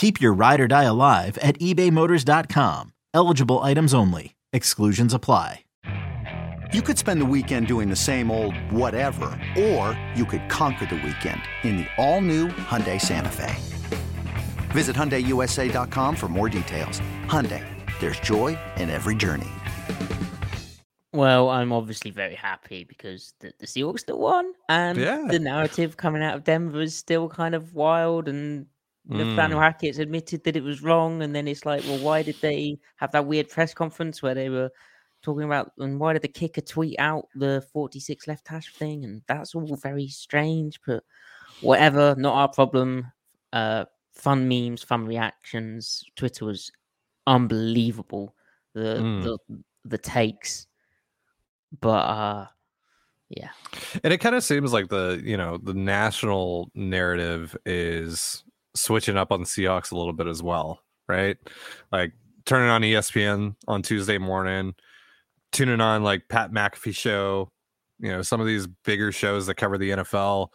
Keep your ride or die alive at ebaymotors.com. Eligible items only. Exclusions apply. You could spend the weekend doing the same old whatever, or you could conquer the weekend in the all-new Hyundai Santa Fe. Visit HyundaiUSA.com for more details. Hyundai, there's joy in every journey. Well, I'm obviously very happy because the, the Seahawks still won, and Yeah. the narrative coming out of Denver is still kind of wild. And Nathaniel Mm. Hackett's admitted that it was wrong, and then it's like, well, why did they have that weird press conference where they were talking about, and why did the kicker tweet out the 46 left hash thing? And that's all very strange, but whatever, not our problem. Uh, fun memes, fun reactions. Twitter was unbelievable. The Mm. the the takes but uh yeah And it kind of seems like the you know the national narrative is switching up on the Seahawks a little bit as well, right? Like turning on ESPN on Tuesday morning, tuning on like Pat McAfee show, you know, some of these bigger shows that cover the NFL,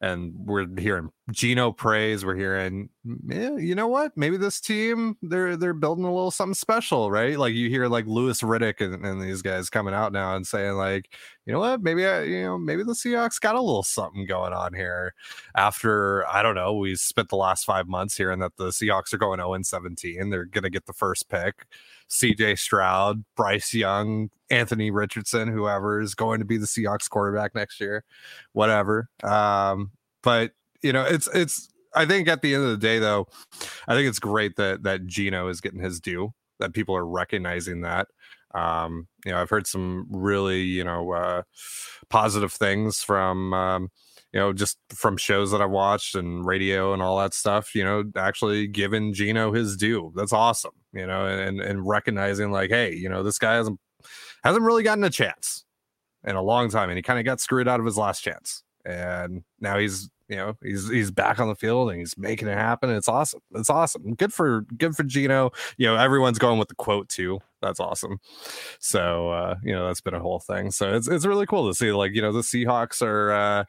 and we're hearing Geno praise. We're hearing, you know what? Maybe this team they're they're building a little something special, right? Like you hear like Louis Riddick and, and these guys coming out now and saying like, you know what? Maybe I, you know, maybe the Seahawks got a little something going on here. After I don't know, we spent the last five months hearing that the Seahawks are going 0 and 17. They're gonna get the first pick. CJ Stroud, Bryce Young, Anthony Richardson, whoever is going to be the Seahawks quarterback next year, whatever. Um, but you know, it's it's I think at the end of the day though, I think it's great that that Geno is getting his due, that people are recognizing that. Um, you know, I've heard some really, you know, uh positive things from um you know, just from shows that I've watched and radio and all that stuff, you know, actually giving Geno his due. That's awesome, you know, and and recognizing like, hey, you know, this guy hasn't hasn't really gotten a chance in a long time, and he kind of got screwed out of his last chance. And now he's, you know, he's he's back on the field and he's making it happen. It's awesome. It's awesome. Good for good for Geno. You know, everyone's going with the quote too. That's awesome. So uh, you know, that's been a whole thing. So it's it's really cool to see like, you know, the Seahawks are uh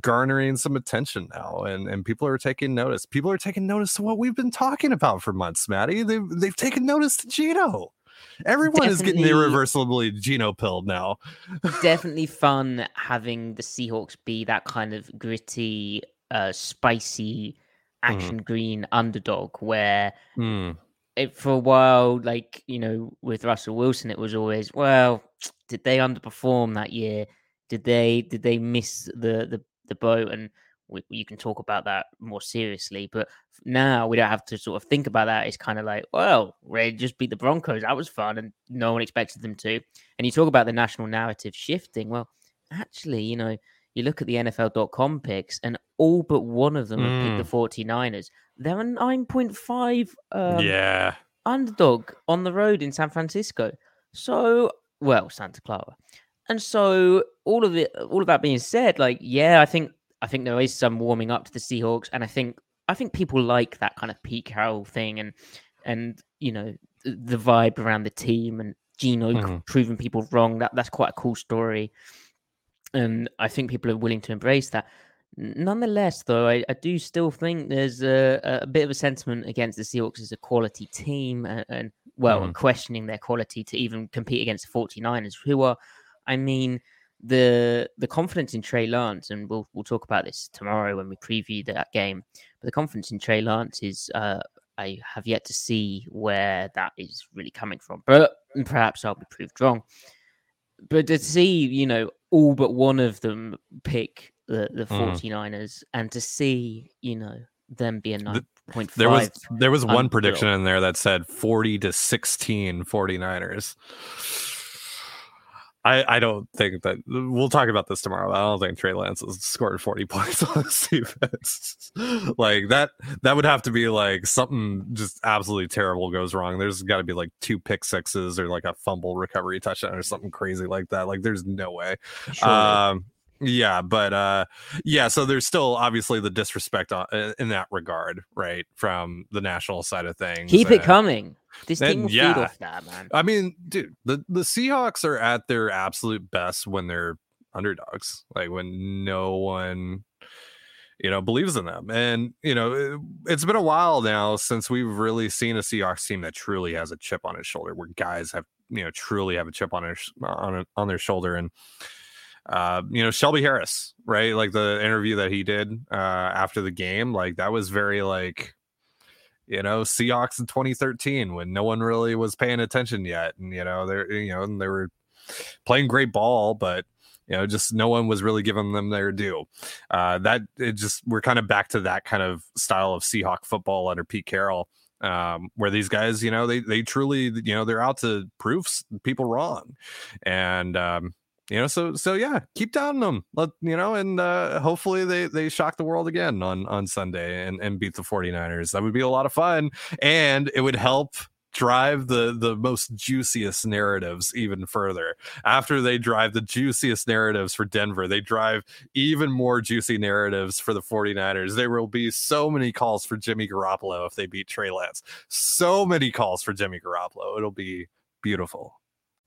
garnering some attention now and and people are taking notice. People are taking notice of what we've been talking about for months maddie. They've they've taken notice to geno. Everyone is getting irreversibly geno pilled now. Definitely fun having the seahawks be that kind of gritty uh spicy action green underdog where Hmm. it, for a while like you know with russell wilson it was always well did they underperform that year? Did they did they miss the the, the boat and we, you can talk about that more seriously but now we don't have to sort of think about that. It's kind of like well they just beat the broncos. That was fun and no one expected them to. And you talk about the national narrative shifting. Well actually you know you look at the nfl.com picks and all but one of them have picked the 49ers they're a 9.5 um, yeah. underdog on the road in San Francisco. So, well, Santa Clara. And so all of it all of that being said, like, yeah, I think I think there is some warming up to the Seahawks, and I think I think people like that kind of Pete Carroll thing and and you know, the, the vibe around the team and Gino c- Mhm. proving people wrong. That that's quite a cool story. And I think people are willing to embrace that. Nonetheless, though, I, I do still think there's a, a bit of a sentiment against the Seahawks as a quality team and, and well, and questioning their quality to even compete against the 49ers, who are, I mean, the the confidence in Trey Lance, and we'll we'll talk about this tomorrow when we preview that game. But the confidence in Trey Lance is, uh, I have yet to see where that is really coming from. But perhaps I'll be proved wrong. but to see, you know, all but one of them pick the, the Mm. 49ers and to see, you know, them be a 9.5. There was there was one unreal. prediction in there that said 40 to 16 49ers. I, I don't think that we'll talk about this tomorrow. I don't think Trey Lance has scored 40 points on this defense. like that that would have to be like something just absolutely terrible goes wrong. There's got to be like two pick sixes or like a fumble recovery touchdown or something crazy like that. Like there's no way. Surely. Um, yeah, but uh, yeah. So there's still obviously the disrespect on, in that regard, right, from the national side of things. Keep it coming. This and team will yeah. feed off that, man. I mean, dude, the the Seahawks are at their absolute best when they're underdogs, like when no one, you know, believes in them. And you know, it, it's been a while now since we've really seen a Seahawks team that truly has a chip on its shoulder, where guys have you know truly have a chip on their on on their shoulder and. Uh, you know Shelby Harris, right? Like the interview that he did uh, after the game, like that was very like, you know, Seahawks in 2013 when no one really was paying attention yet, and you know they're you know and they were playing great ball, but you know just no one was really giving them their due. Uh, that it just we're kind of back to that kind of style of Seahawk football under Pete Carroll. Um, where these guys, you know, they they truly, you know, they're out to prove people wrong, and um, you know, so so yeah, keep down them, let you know, and uh, hopefully they they shock the world again on on Sunday and and beat the 49ers. That would be a lot of fun, and it would help drive the the most juiciest narratives even further. After they drive the juiciest narratives for denver they drive even more juicy narratives for the 49ers. There will be so many calls for jimmy garoppolo if they beat trey lance. So many calls for jimmy garoppolo. It'll be beautiful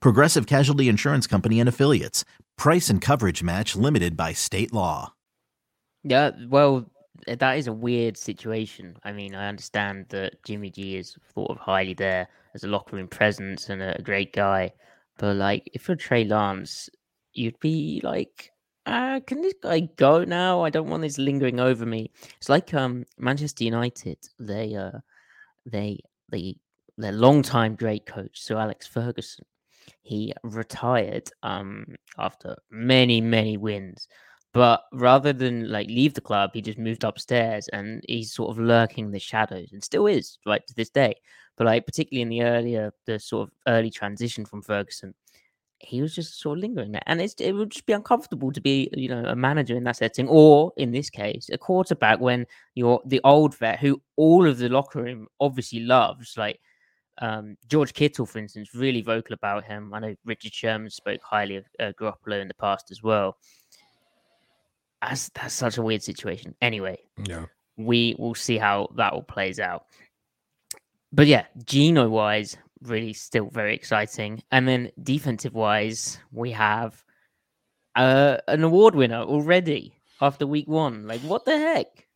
Progressive Casualty Insurance Company and Affiliates. Price and coverage match limited by state law. Yeah, well, that is a weird situation. I mean, I understand that Jimmy G is thought of highly there as a locker room presence and a great guy, but like, if you're Trey Lance, you'd be like, uh, can this guy go now? I don't want this lingering over me. It's like um Manchester United. They uh they they their longtime great coach, Sir Alex Ferguson. He retired um after many many wins but rather than like leave the club, he just moved upstairs and he's sort of lurking in the shadows and still is right to this day. But like particularly in the earlier, the sort of early transition from Ferguson, he was just sort of lingering there, and it would just be uncomfortable to be you know a manager in that setting, or in this case, a quarterback when you're the old vet who all of the locker room obviously loves, like. Um, George Kittle, for instance, really vocal about him. I know Richard Sherman spoke highly of uh, Garoppolo in the past as well that's that's such a weird situation. Anyway, yeah we will see how that all plays out. But yeah, Geno wise, really still very exciting. And then defensive wise, we have uh, an award winner already after week one. Like, what the heck?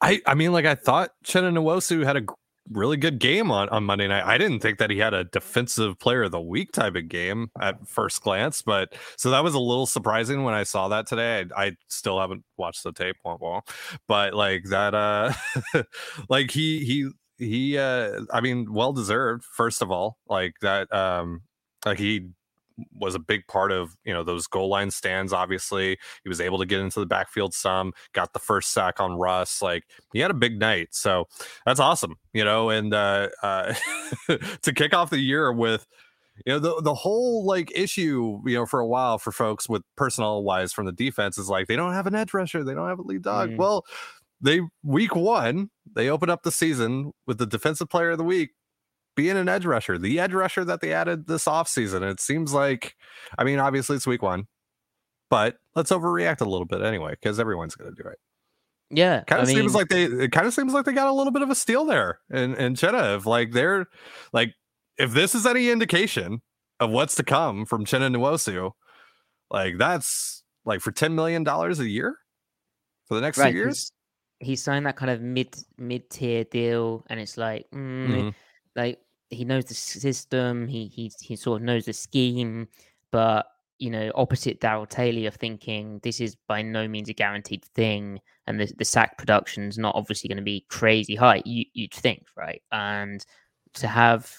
I I mean, like I thought Chenna Nwosu had a really good game on on Monday night. I didn't think that he had a defensive player of the week type of game at first glance, but so that was a little surprising when I saw that today. I, I still haven't watched the tape, but like that, uh, like he he he, uh, I mean, well deserved. First of all, like that, um, like he was a big part of you know those goal line stands obviously. He was able to get into the backfield some got the first sack on russ like he had a big night. So that's awesome you know and uh, uh to kick off the year with you know the the whole like issue you know for a while for folks with personnel wise from the defense is like they don't have an edge rusher they don't have a lead dog. Mm. well they week one they open up the season with the defensive player of the week being an edge rusher, the edge rusher that they added this offseason. It seems like, I mean, obviously it's week one, but let's overreact a little bit anyway, because everyone's going to do it. Yeah, Kind I of seems like they, it kind of seems like they got a little bit of a steal there in, in Chenna. If like they're like, if this is any indication of what's to come from Chenna Nwosu, like that's like for ten million dollars a year for the next right, years. He signed that kind of mid mid tier deal, and it's like, mm, Mhm. like he knows the system, he he he sort of knows the scheme, but you know, opposite Darrell Taylor, you're thinking this is by no means a guaranteed thing, and the the sack production's not obviously going to be crazy high. You you'd think, right? And to have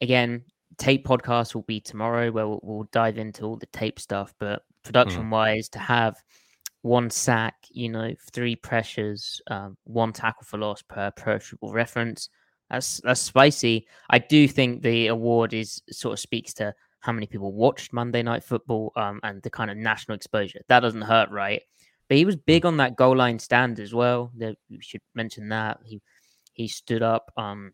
again, tape podcast will be tomorrow where we'll, we'll dive into all the tape stuff, but production wise, to have one sack, you know, three pressures, um, one tackle for loss per per Football reference. That's that's spicy. I do think the award is sort of speaks to how many people watched Monday Night Football um, and the kind of national exposure. That doesn't hurt, right? But he was big on that goal line stand as well. The, we should mention that he he stood up. Um,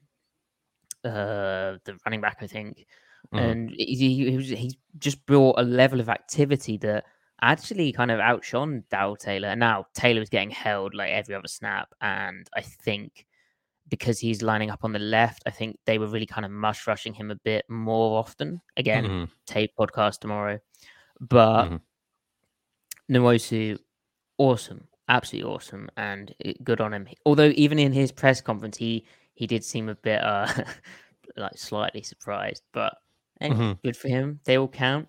uh, the running back, I think, Mhm. and he, he, he was he just brought a level of activity that actually kind of outshone Darrell Taylor. And now Taylor was getting held like every other snap, and I think because he's lining up on the left, I think they were really kind of mush rushing him a bit more often. Again, Mhm. tape podcast tomorrow, but Mhm. Nwosu, awesome, absolutely awesome, and good on him. Although even in his press conference, he he did seem a bit uh like slightly surprised, but anyway, Mhm. good for him. They all count.